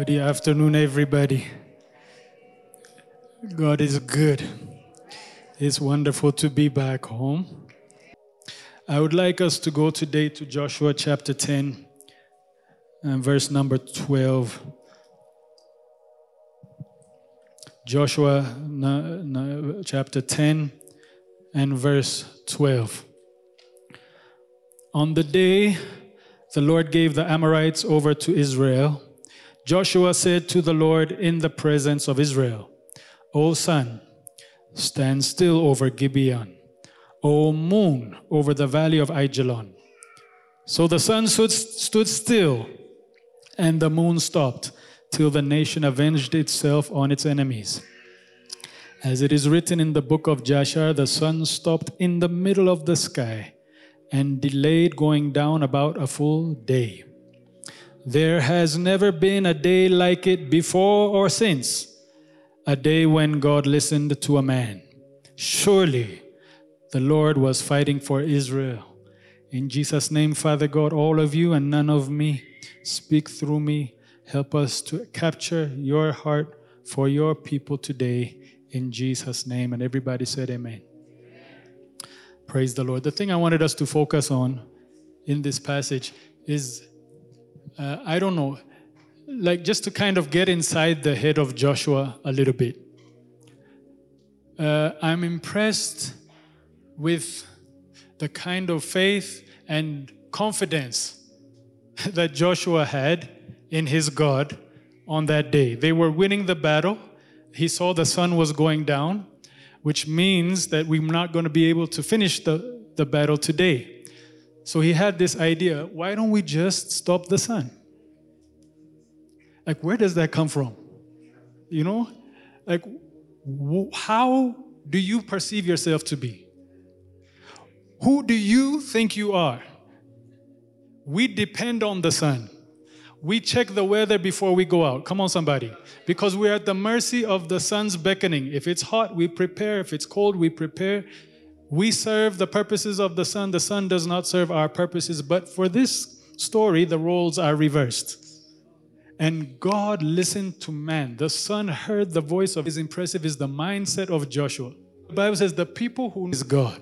Good afternoon, everybody. God is good. It's wonderful to be back home. I would like us to go today to Joshua chapter 10 and verse number 12. Joshua chapter 10 and verse 12. On the day the Lord gave the Amorites over to Israel, Joshua said to the Lord in the presence of Israel, O sun, stand still over Gibeon. O moon, over the valley of Ajalon. So the sun stood, stood still, and the moon stopped, till the nation avenged itself on its enemies. As it is written in the book of Jasher, the sun stopped in the middle of the sky and delayed going down about a full day. There has never been a day like it before or since, a day when God listened to a man. Surely the Lord was fighting for Israel. In Jesus' name, Father God, all of you and none of me, speak through me. Help us to capture your heart for your people today. In Jesus' name. And everybody said, Amen. Praise the Lord. The thing I wanted us to focus on in this passage is uh, I don't know, like just to kind of get inside the head of Joshua a little bit. Uh, I'm impressed with the kind of faith and confidence that Joshua had in his God on that day. They were winning the battle. He saw the sun was going down which means that we're not going to be able to finish the, the battle today. So he had this idea why don't we just stop the sun? Like, where does that come from? You know? Like, how do you perceive yourself to be? Who do you think you are? We depend on the sun. We check the weather before we go out. Come on, somebody. Because we're at the mercy of the sun's beckoning. If it's hot, we prepare. If it's cold, we prepare. We serve the purposes of the sun. The sun does not serve our purposes. But for this story, the roles are reversed. And God listened to man. The sun heard the voice of his impressive is the mindset of Joshua. The Bible says the people who is God.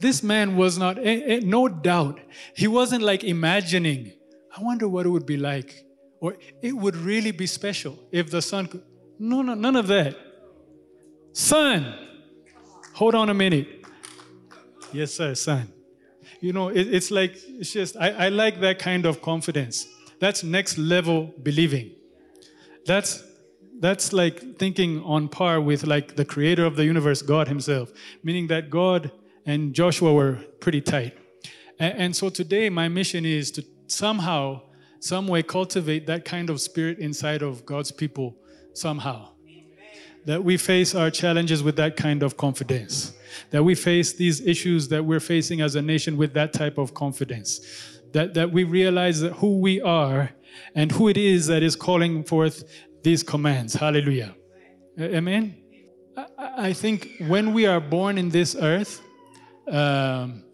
This man was not, eh, eh, no doubt, he wasn't like imagining I wonder what it would be like. Or it would really be special if the sun could. No, no, none of that. Sun, hold on a minute. Yes, sir, son. You know, it, it's like, it's just, I, I like that kind of confidence. That's next level believing. That's that's like thinking on par with like the creator of the universe, God Himself, meaning that God and Joshua were pretty tight. And, and so today, my mission is to somehow, some way cultivate that kind of spirit inside of God's people somehow. That we face our challenges with that kind of confidence. That we face these issues that we're facing as a nation with that type of confidence. That, that we realize that who we are and who it is that is calling forth these commands. Hallelujah. Amen. I think when we are born in this earth, um,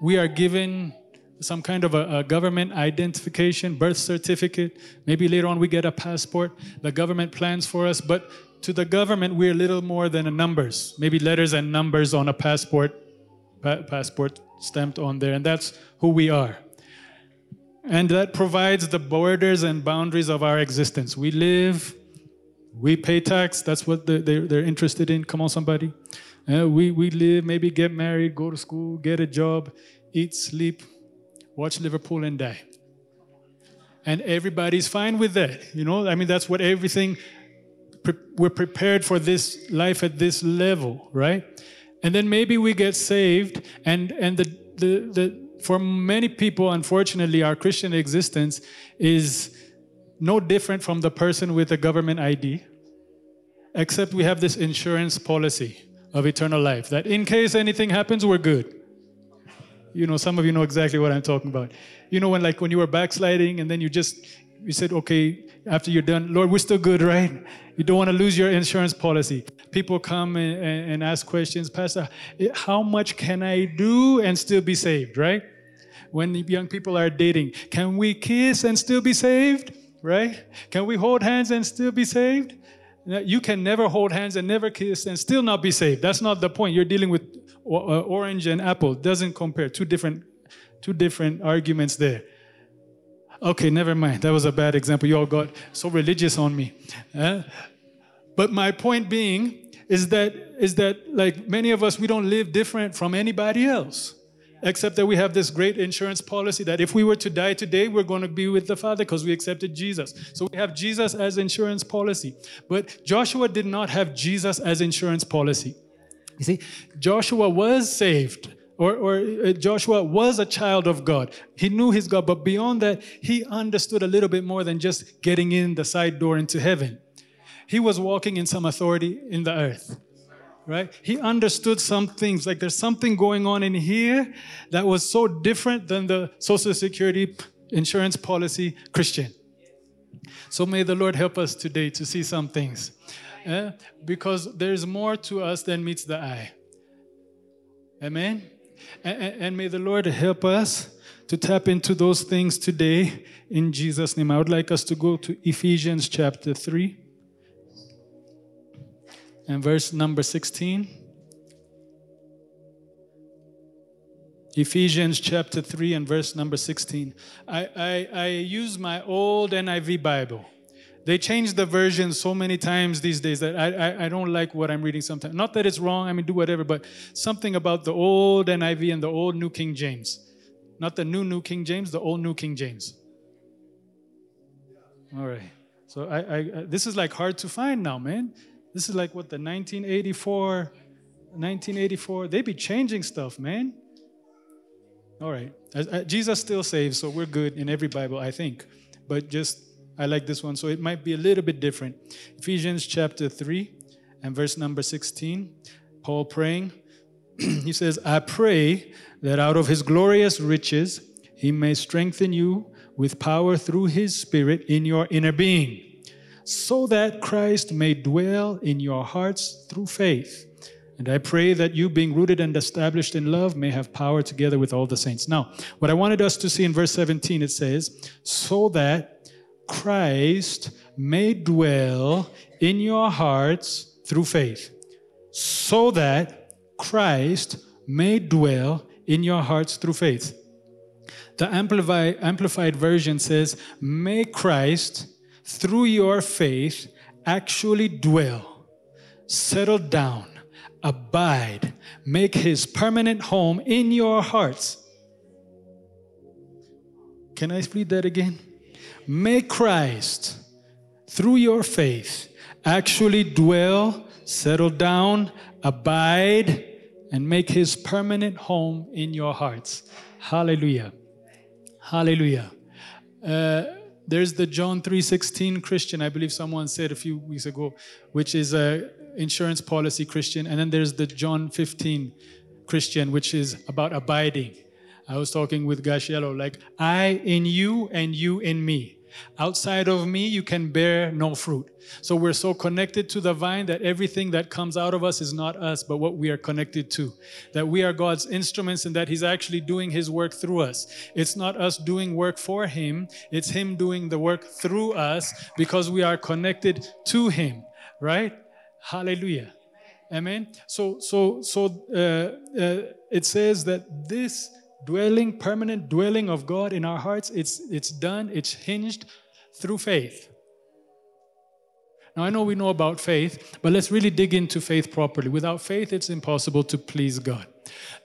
we are given some kind of a, a, government identification, birth certificate. Maybe later on we get a passport. The government plans for us, but to the government we're little more than numbers, maybe letters and numbers on a passport, pa- passport stamped on there, and that's who we are. And that provides the borders and boundaries of our existence. We live, we pay tax. That's what they're, they're interested in. Come on, somebody. Uh, we, we live, maybe get married, go to school, get a job, eat, sleep, watch Liverpool and die. And everybody's fine with that. You know, I mean, that's what everything, we're prepared for this life at this level, right? And then maybe we get saved, and, and the, the, the, for many people, unfortunately, our Christian existence is no different from the person with a government ID, except we have this insurance policy of eternal life that in case anything happens, we're good. You know, some of you know exactly what I'm talking about. You know, when like when you were backsliding and then you just you said, okay, after you're done, Lord, we're still good, right? You don't want to lose your insurance policy. People come and, and ask questions, Pastor, how much can I do and still be saved, right? When young people are dating, can we kiss and still be saved? right? Can we hold hands and still be saved? You can never hold hands and never kiss and still not be saved. That's not the point. You're dealing with uh, orange and apple. Doesn't compare. Two different, two different arguments there. Okay, never mind. That was a bad example. You all got so religious on me. Uh, but my point being is that is that like many of us we don't live different from anybody else except that we have this great insurance policy that if we were to die today, we're going to be with the Father because we accepted Jesus. So we have Jesus as insurance policy. But Joshua did not have Jesus as insurance policy. You see, Joshua was saved. Or, or uh, Joshua was a child of God. He knew his God, but beyond that, he understood a little bit more than just getting in the side door into heaven. He was walking in some authority in the earth right? He understood some things. Like there's something going on in here that was so different than the Social Security insurance policy Christian. So may the Lord help us today to see some things. Eh? Because there's more to us than meets the eye. Amen? And, and may the Lord help us to tap into those things today in Jesus' name. I would like us to go to Ephesians chapter 3 and verse number 16. Ephesians chapter 3 and verse number 16. I, I, I use my old NIV Bible. They change the version so many times these days that I, I, I, don't like what I'm reading sometimes. Not that it's wrong, I mean, do whatever, but something about the old NIV and the old New King James. Not the new New King James, the old New King James. All right. So I, I, uh, this is like hard to find now, man. This is like what the 1984, 1984. They be changing stuff, man. All right. Uh, Jesus still saves, so we're good in every Bible, I think. But just, I like this one, so it might be a little bit different. Ephesians chapter 3 and verse number 16. Paul praying. he says, I pray that out of his glorious riches he may strengthen you with power through his spirit in your inner being so that Christ may dwell in your hearts through faith. And I pray that you, being rooted and established in love, may have power together with all the saints. Now, what I wanted us to see in verse 17, it says, so that Christ may dwell in your hearts through faith. So that Christ may dwell in your hearts through faith. The Amplified, Amplified Version says, May Christ through your faith, actually dwell, settle down, abide, make his permanent home in your hearts. Can I read that again? Make Christ, through your faith, actually dwell, settle down, abide, and make his permanent home in your hearts. Hallelujah. Hallelujah. Uh, there's the John 3:16 Christian, I believe someone said a few weeks ago, which is a insurance policy Christian, and then there's the John 15 Christian, which is about abiding. I was talking with Gashielo, like I in you and you in me. Outside of me, you can bear no fruit. So we're so connected to the vine that everything that comes out of us is not us, but what we are connected to. That we are God's instruments and that He's actually doing His work through us. It's not us doing work for Him, it's Him doing the work through us because we are connected to Him, right? Hallelujah. Amen. So, so, so uh, uh, it says that this dwelling, permanent dwelling of God in our hearts, it's, it's done, it's hinged through faith. Now, I know we know about faith, but let's really dig into faith properly. Without faith, it's impossible to please God.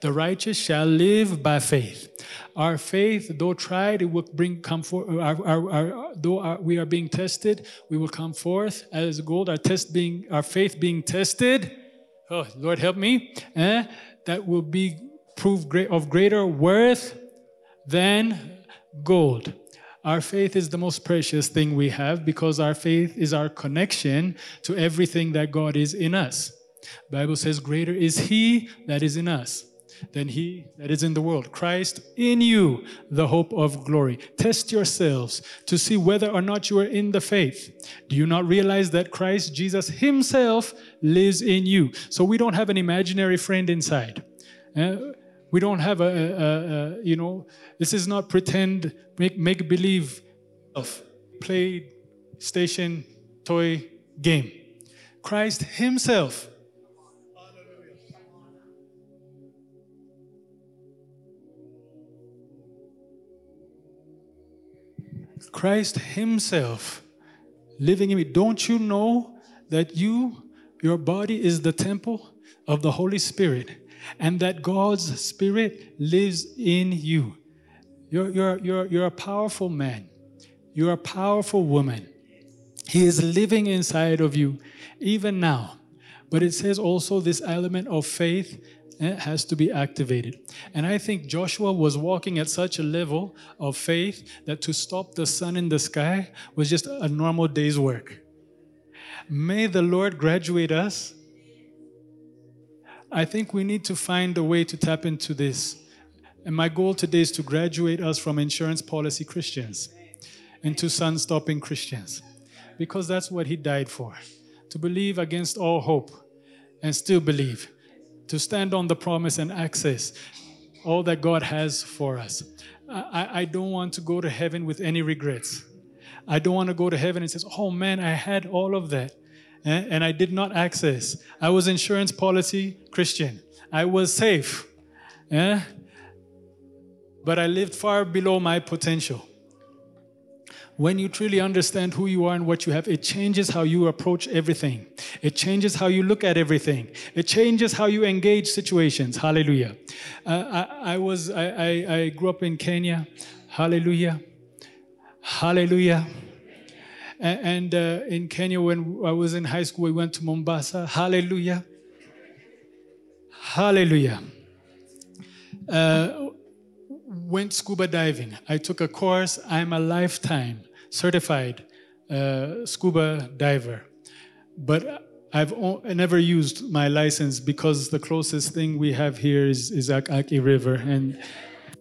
The righteous shall live by faith. Our faith, though tried, it will bring come forth. Our, our, our, though our, we are being tested, we will come forth as gold. Our test being, our faith being tested. Oh, Lord, help me. Eh? That will be prove great, of greater worth than gold. Our faith is the most precious thing we have because our faith is our connection to everything that God is in us. Bible says, Greater is He that is in us than He that is in the world. Christ in you, the hope of glory. Test yourselves to see whether or not you are in the faith. Do you not realize that Christ Jesus Himself lives in you? So we don't have an imaginary friend inside. Uh, we don't have a, a, a, you know, this is not pretend, make, make believe of. PlayStation toy game. Christ Himself. Christ Himself living in me. Don't you know that you, your body, is the temple of the Holy Spirit and that God's Spirit lives in you? You're, you're, you're, you're a powerful man, you're a powerful woman. He is living inside of you even now. But it says also this element of faith eh, has to be activated. And I think Joshua was walking at such a level of faith that to stop the sun in the sky was just a normal day's work. May the Lord graduate us. I think we need to find a way to tap into this. And my goal today is to graduate us from insurance policy Christians into sun stopping Christians because that's what he died for to believe against all hope and still believe, to stand on the promise and access all that God has for us. I, I don't want to go to heaven with any regrets. I don't want to go to heaven and say, oh man, I had all of that and I did not access. I was insurance policy Christian. I was safe. Eh? But I lived far below my potential when you truly understand who you are and what you have, it changes how you approach everything. It changes how you look at everything. It changes how you engage situations. Hallelujah. Uh, I, I, was I, I, I grew up in Kenya. Hallelujah. Hallelujah. And, uh, in Kenya, when I was in high school, we went to Mombasa. Hallelujah. Hallelujah. Uh, went scuba diving. I took a course. I'm a lifetime certified uh, scuba diver. But I've never used my license because the closest thing we have here is, is Akaki River. And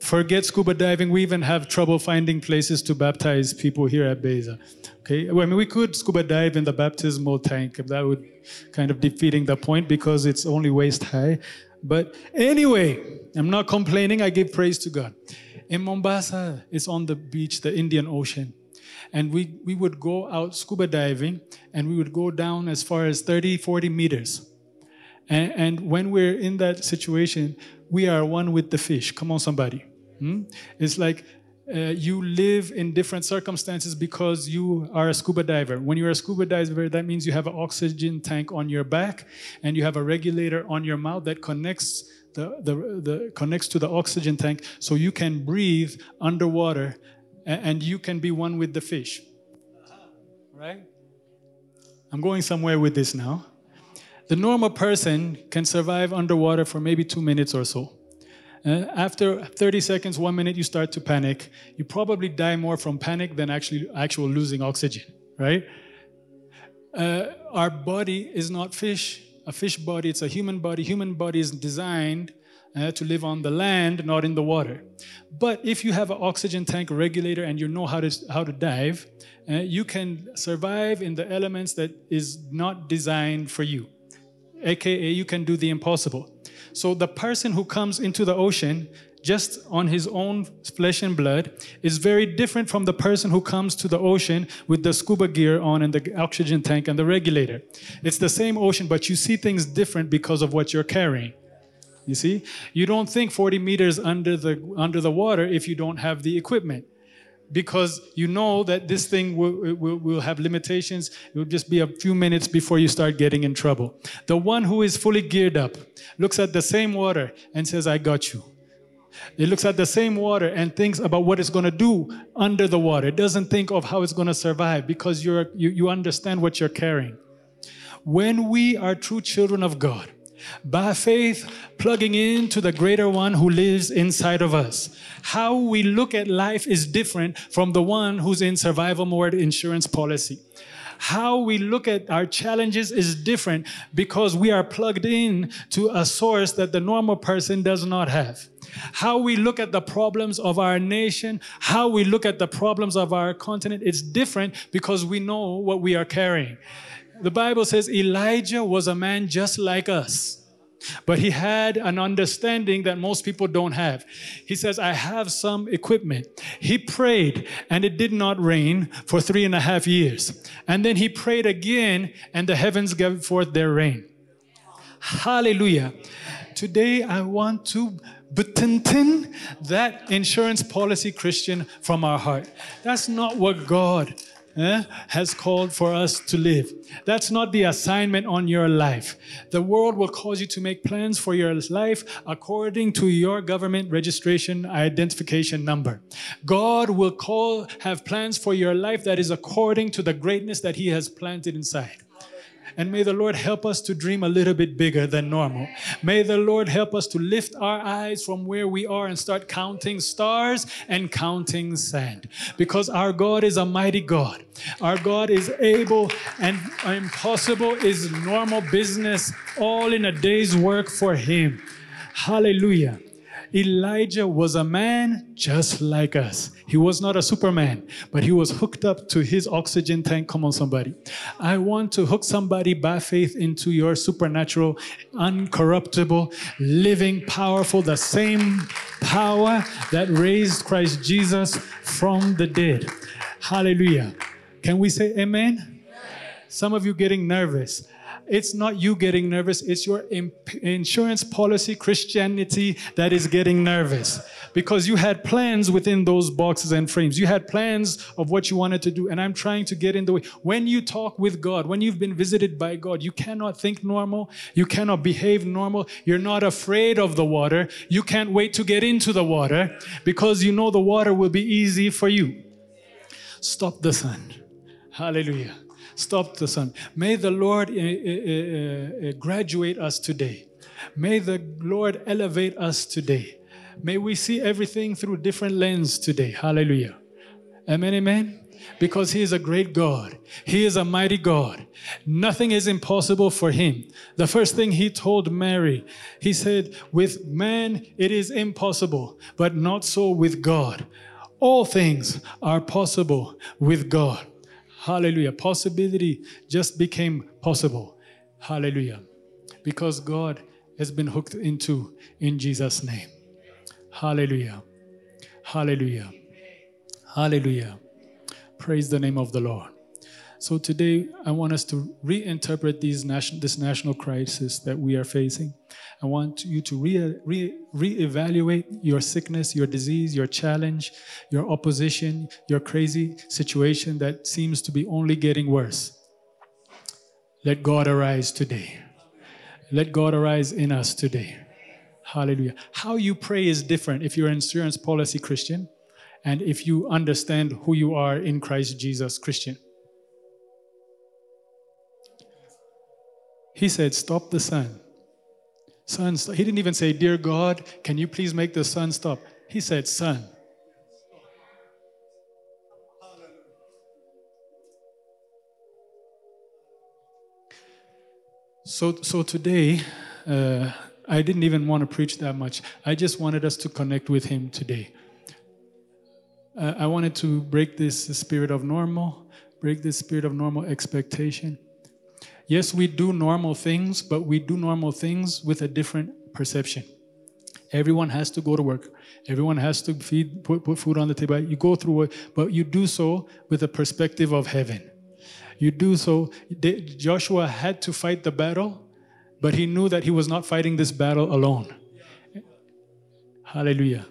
forget scuba diving, we even have trouble finding places to baptize people here at Beza. Okay, I mean, we could scuba dive in the baptismal tank. That would kind of defeating the point because it's only waist high. But anyway, I'm not complaining. I give praise to God. In Mombasa, it's on the beach, the Indian Ocean. And we, we would go out scuba diving and we would go down as far as 30, 40 meters. And, and when we're in that situation, we are one with the fish. Come on, somebody. Hmm? It's like uh, you live in different circumstances because you are a scuba diver. When you're a scuba diver, that means you have an oxygen tank on your back and you have a regulator on your mouth that connects the, the, the connects to the oxygen tank so you can breathe underwater and you can be one with the fish. Right? I'm going somewhere with this now. The normal person can survive underwater for maybe two minutes or so. Uh, after 30 seconds, one minute, you start to panic. You probably die more from panic than actually actual losing oxygen, right? Uh, our body is not fish. A fish body, it's a human body. Human body is designed uh, to live on the land, not in the water. But if you have an oxygen tank regulator and you know how to, how to dive, uh, you can survive in the elements that is not designed for you. AKA, you can do the impossible. So the person who comes into the ocean just on his own flesh and blood is very different from the person who comes to the ocean with the scuba gear on and the oxygen tank and the regulator. It's the same ocean, but you see things different because of what you're carrying. You see, you don't think 40 meters under the under the water if you don't have the equipment because you know that this thing will, will, will, have limitations. It will just be a few minutes before you start getting in trouble. The one who is fully geared up looks at the same water and says, I got you. It looks at the same water and thinks about what it's going to do under the water. It doesn't think of how it's going to survive because you're, you, you understand what you're carrying. When we are true children of God, by faith, plugging into the greater one who lives inside of us. How we look at life is different from the one who's in survival mode insurance policy. How we look at our challenges is different because we are plugged in to a source that the normal person does not have. How we look at the problems of our nation, how we look at the problems of our continent, it's different because we know what we are carrying the Bible says Elijah was a man just like us. but he had an understanding that most people don't have. He says, I have some equipment. He prayed and it did not rain for three and a half years. And then he prayed again and the heavens gave forth their rain. Hallelujah. Today I want to butintin that insurance policy Christian from our heart. That's not what God eh, has called for us to live. That's not the assignment on your life. The world will cause you to make plans for your life according to your government registration identification number. God will call, have plans for your life that is according to the greatness that He has planted inside. And may the Lord help us to dream a little bit bigger than normal. May the Lord help us to lift our eyes from where we are and start counting stars and counting sand. Because our God is a mighty God. Our God is able and impossible is normal business, all in a day's work for Him. Hallelujah. Elijah was a man just like us. He was not a superman, but he was hooked up to his oxygen tank. Come on, somebody. I want to hook somebody by faith into your supernatural, uncorruptible, living, powerful, the same power that raised Christ Jesus from the dead. Hallelujah. Can we say amen? Some of you getting nervous. It's not you getting nervous, it's your insurance policy Christianity that is getting nervous because you had plans within those boxes and frames. You had plans of what you wanted to do, and I'm trying to get in the way. When you talk with God, when you've been visited by God, you cannot think normal, you cannot behave normal, you're not afraid of the water, you can't wait to get into the water because you know the water will be easy for you. Stop the sun. Hallelujah. Stop the sun. May the Lord uh, uh, uh, graduate us today. May the Lord elevate us today. May we see everything through different lens today. Hallelujah. Amen, amen. Because He is a great God. He is a mighty God. Nothing is impossible for Him. The first thing He told Mary, He said, With man it is impossible, but not so with God. All things are possible with God. Hallelujah. Possibility just became possible. Hallelujah. Because God has been hooked into in Jesus' name. Hallelujah. Hallelujah. Hallelujah. Praise the name of the Lord. So today, I want us to reinterpret these nation, this national crisis that we are facing. I want you to re, re, reevaluate your sickness, your disease, your challenge, your opposition, your crazy situation that seems to be only getting worse. Let God arise today. Let God arise in us today. Hallelujah. How you pray is different if you're an insurance policy Christian and if you understand who you are in Christ Jesus Christian. He said, Stop the sun. Sun, stop. he didn't even say, Dear God, can you please make the sun stop? He said, Sun. So, so today, uh, I didn't even want to preach that much. I just wanted us to connect with Him today. Uh, I wanted to break this spirit of normal, break this spirit of normal expectation. Yes, we do normal things, but we do normal things with a different perception. Everyone has to go to work. Everyone has to feed, put, put food on the table. You go through it, but you do so with a perspective of heaven. You do so. Joshua had to fight the battle, but he knew that he was not fighting this battle alone. Hallelujah.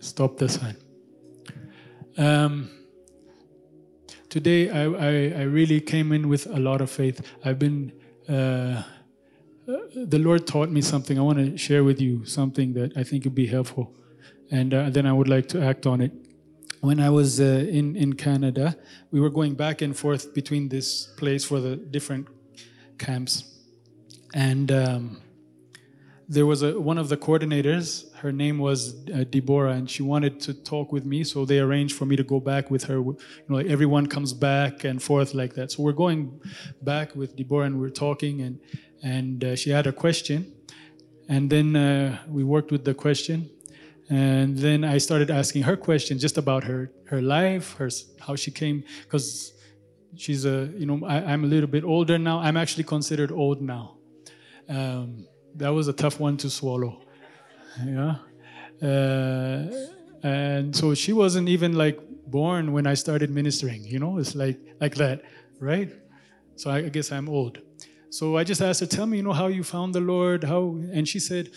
Stop this one. Um, today I, I, I, really came in with a lot of faith. I've been, uh, the Lord taught me something. I want to share with you something that I think would be helpful. And uh, then I would like to act on it. When I was uh, in, in Canada, we were going back and forth between this place for the different camps. And um, there was a, one of the coordinators her name was uh, Deborah, and she wanted to talk with me. So they arranged for me to go back with her. You know, like everyone comes back and forth like that. So we're going back with Deborah, and we're talking, and and uh, she had a question, and then uh, we worked with the question, and then I started asking her question just about her her life, her how she came, because she's a you know I, I'm a little bit older now. I'm actually considered old now Um, that was a tough one to swallow. Yeah. Uh, and so she wasn't even like born when I started ministering, you know, it's like like that, right? So I, I guess I'm old. So I just asked her, tell me, you know, how you found the Lord, how, and she said,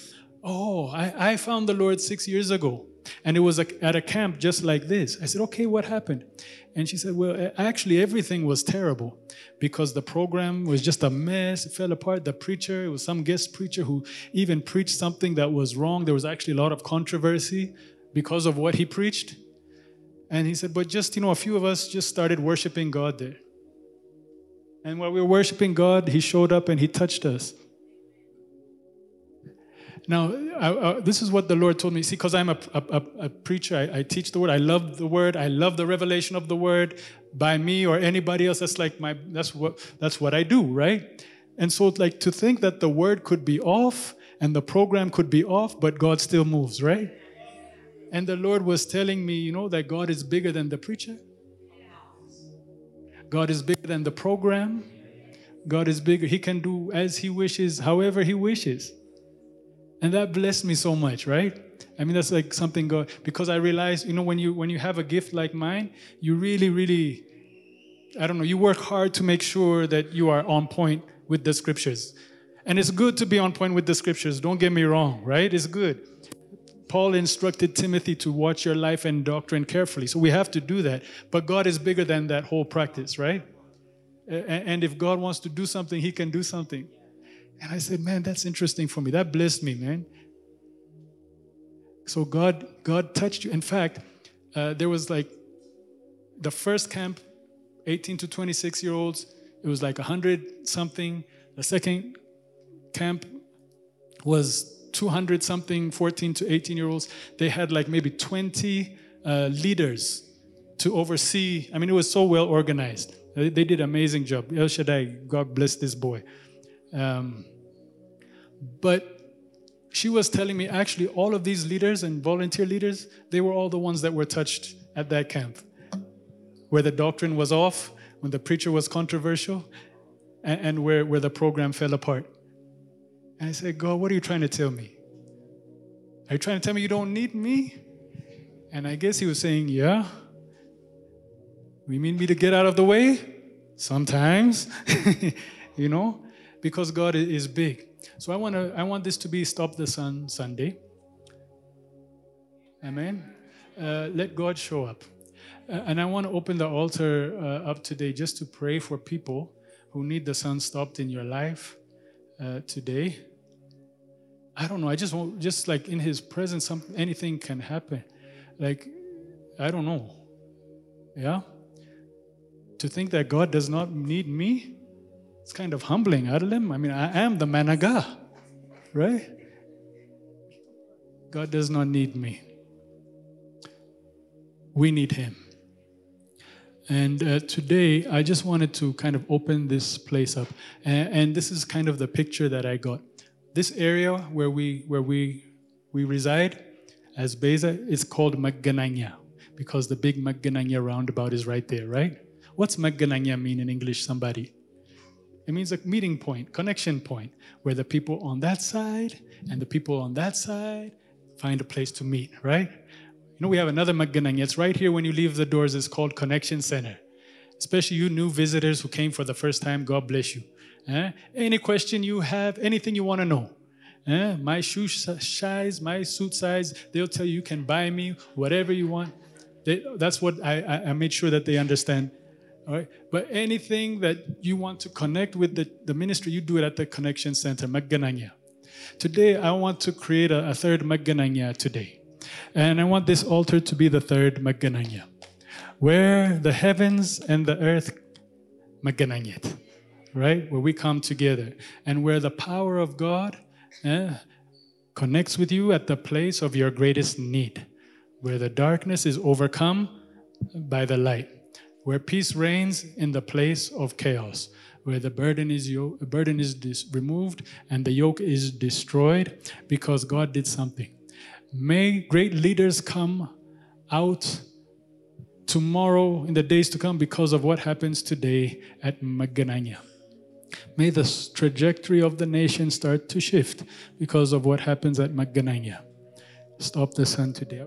oh, I, I found the Lord six years ago. And it was at a camp just like this. I said, okay, what happened? And she said, well, actually, everything was terrible because the program was just a mess. It fell apart. The preacher, it was some guest preacher who even preached something that was wrong. There was actually a lot of controversy because of what he preached. And he said, but just, you know, a few of us just started worshiping God there. And while we were worshiping God, he showed up and he touched us. Now, I, I, this is what the Lord told me. See, because I'm a, a, a preacher, I, I, teach the word. I love the word. I love the revelation of the word. By me or anybody else, that's like my that's what that's what I do, right? And so, like to think that the word could be off and the program could be off, but God still moves, right? And the Lord was telling me, you know, that God is bigger than the preacher. God is bigger than the program. God is bigger. He can do as He wishes, however He wishes. And that blessed me so much, right? I mean, that's like something God, because I realized, you know, when you when you have a gift like mine, you really, really, I don't know, you work hard to make sure that you are on point with the scriptures. And it's good to be on point with the scriptures. Don't get me wrong, right? It's good. Paul instructed Timothy to watch your life and doctrine carefully. So we have to do that. But God is bigger than that whole practice, right? And if God wants to do something, He can do something. And I said, man, that's interesting for me. That blessed me, man. So God, God touched you. In fact, uh, there was like the first camp, 18 to 26 year olds, it was like 100 something. The second camp was 200 something 14 to 18 year olds they had like maybe 20 uh, leaders to oversee i mean it was so well organized they, they did amazing job el shaddai god bless this boy um, but she was telling me actually all of these leaders and volunteer leaders they were all the ones that were touched at that camp where the doctrine was off when the preacher was controversial and, and where, where the program fell apart and I said, God, what are you trying to tell me? Are you trying to tell me you don't need me? And I guess he was saying, Yeah. We mean me to get out of the way? Sometimes, you know, because God is big. So I want to I want this to be Stop the Sun Sunday. Amen. Uh, let God show up. Uh, and I want to open the altar uh, up today just to pray for people who need the sun stopped in your life uh, today. I don't know. I just want, just like in His presence, something, anything can happen. Like, I don't know. Yeah? To think that God does not need me, it's kind of humbling, Adelim. I mean, I am the man of God, right? God does not need me. We need Him. And uh, today, I just wanted to kind of open this place up. And, and this is kind of the picture that I got this area where we where we we reside as Beza is called Maggananya because the big Maggananya roundabout is right there, right? What's Maggananya mean in English, somebody? It means a meeting point, connection point, where the people on that side and the people on that side find a place to meet, right? You know, we have another Maggananya. It's right here when you leave the doors. It's called Connection Center. Especially you new visitors who came for the first time, God bless you. Eh? Any question you have, anything you want to know. Eh? My shoe size, my suit size, they'll tell you you can buy me whatever you want. They, that's what I, I, made sure that they understand. All right? But anything that you want to connect with the, the ministry, you do it at the Connection Center, Maggananya. Today, I want to create a, a third Maggananya today. And I want this altar to be the third Maggananya, where the heavens and the earth Maggananyat right? Where we come together and where the power of God eh, connects with you at the place of your greatest need, where the darkness is overcome by the light, where peace reigns in the place of chaos, where the burden is yo- burden is dis- removed and the yoke is destroyed because God did something. May great leaders come out tomorrow in the days to come because of what happens today at Maggananya. May the trajectory of the nation start to shift because of what happens at Maggananya. Stop the sun today.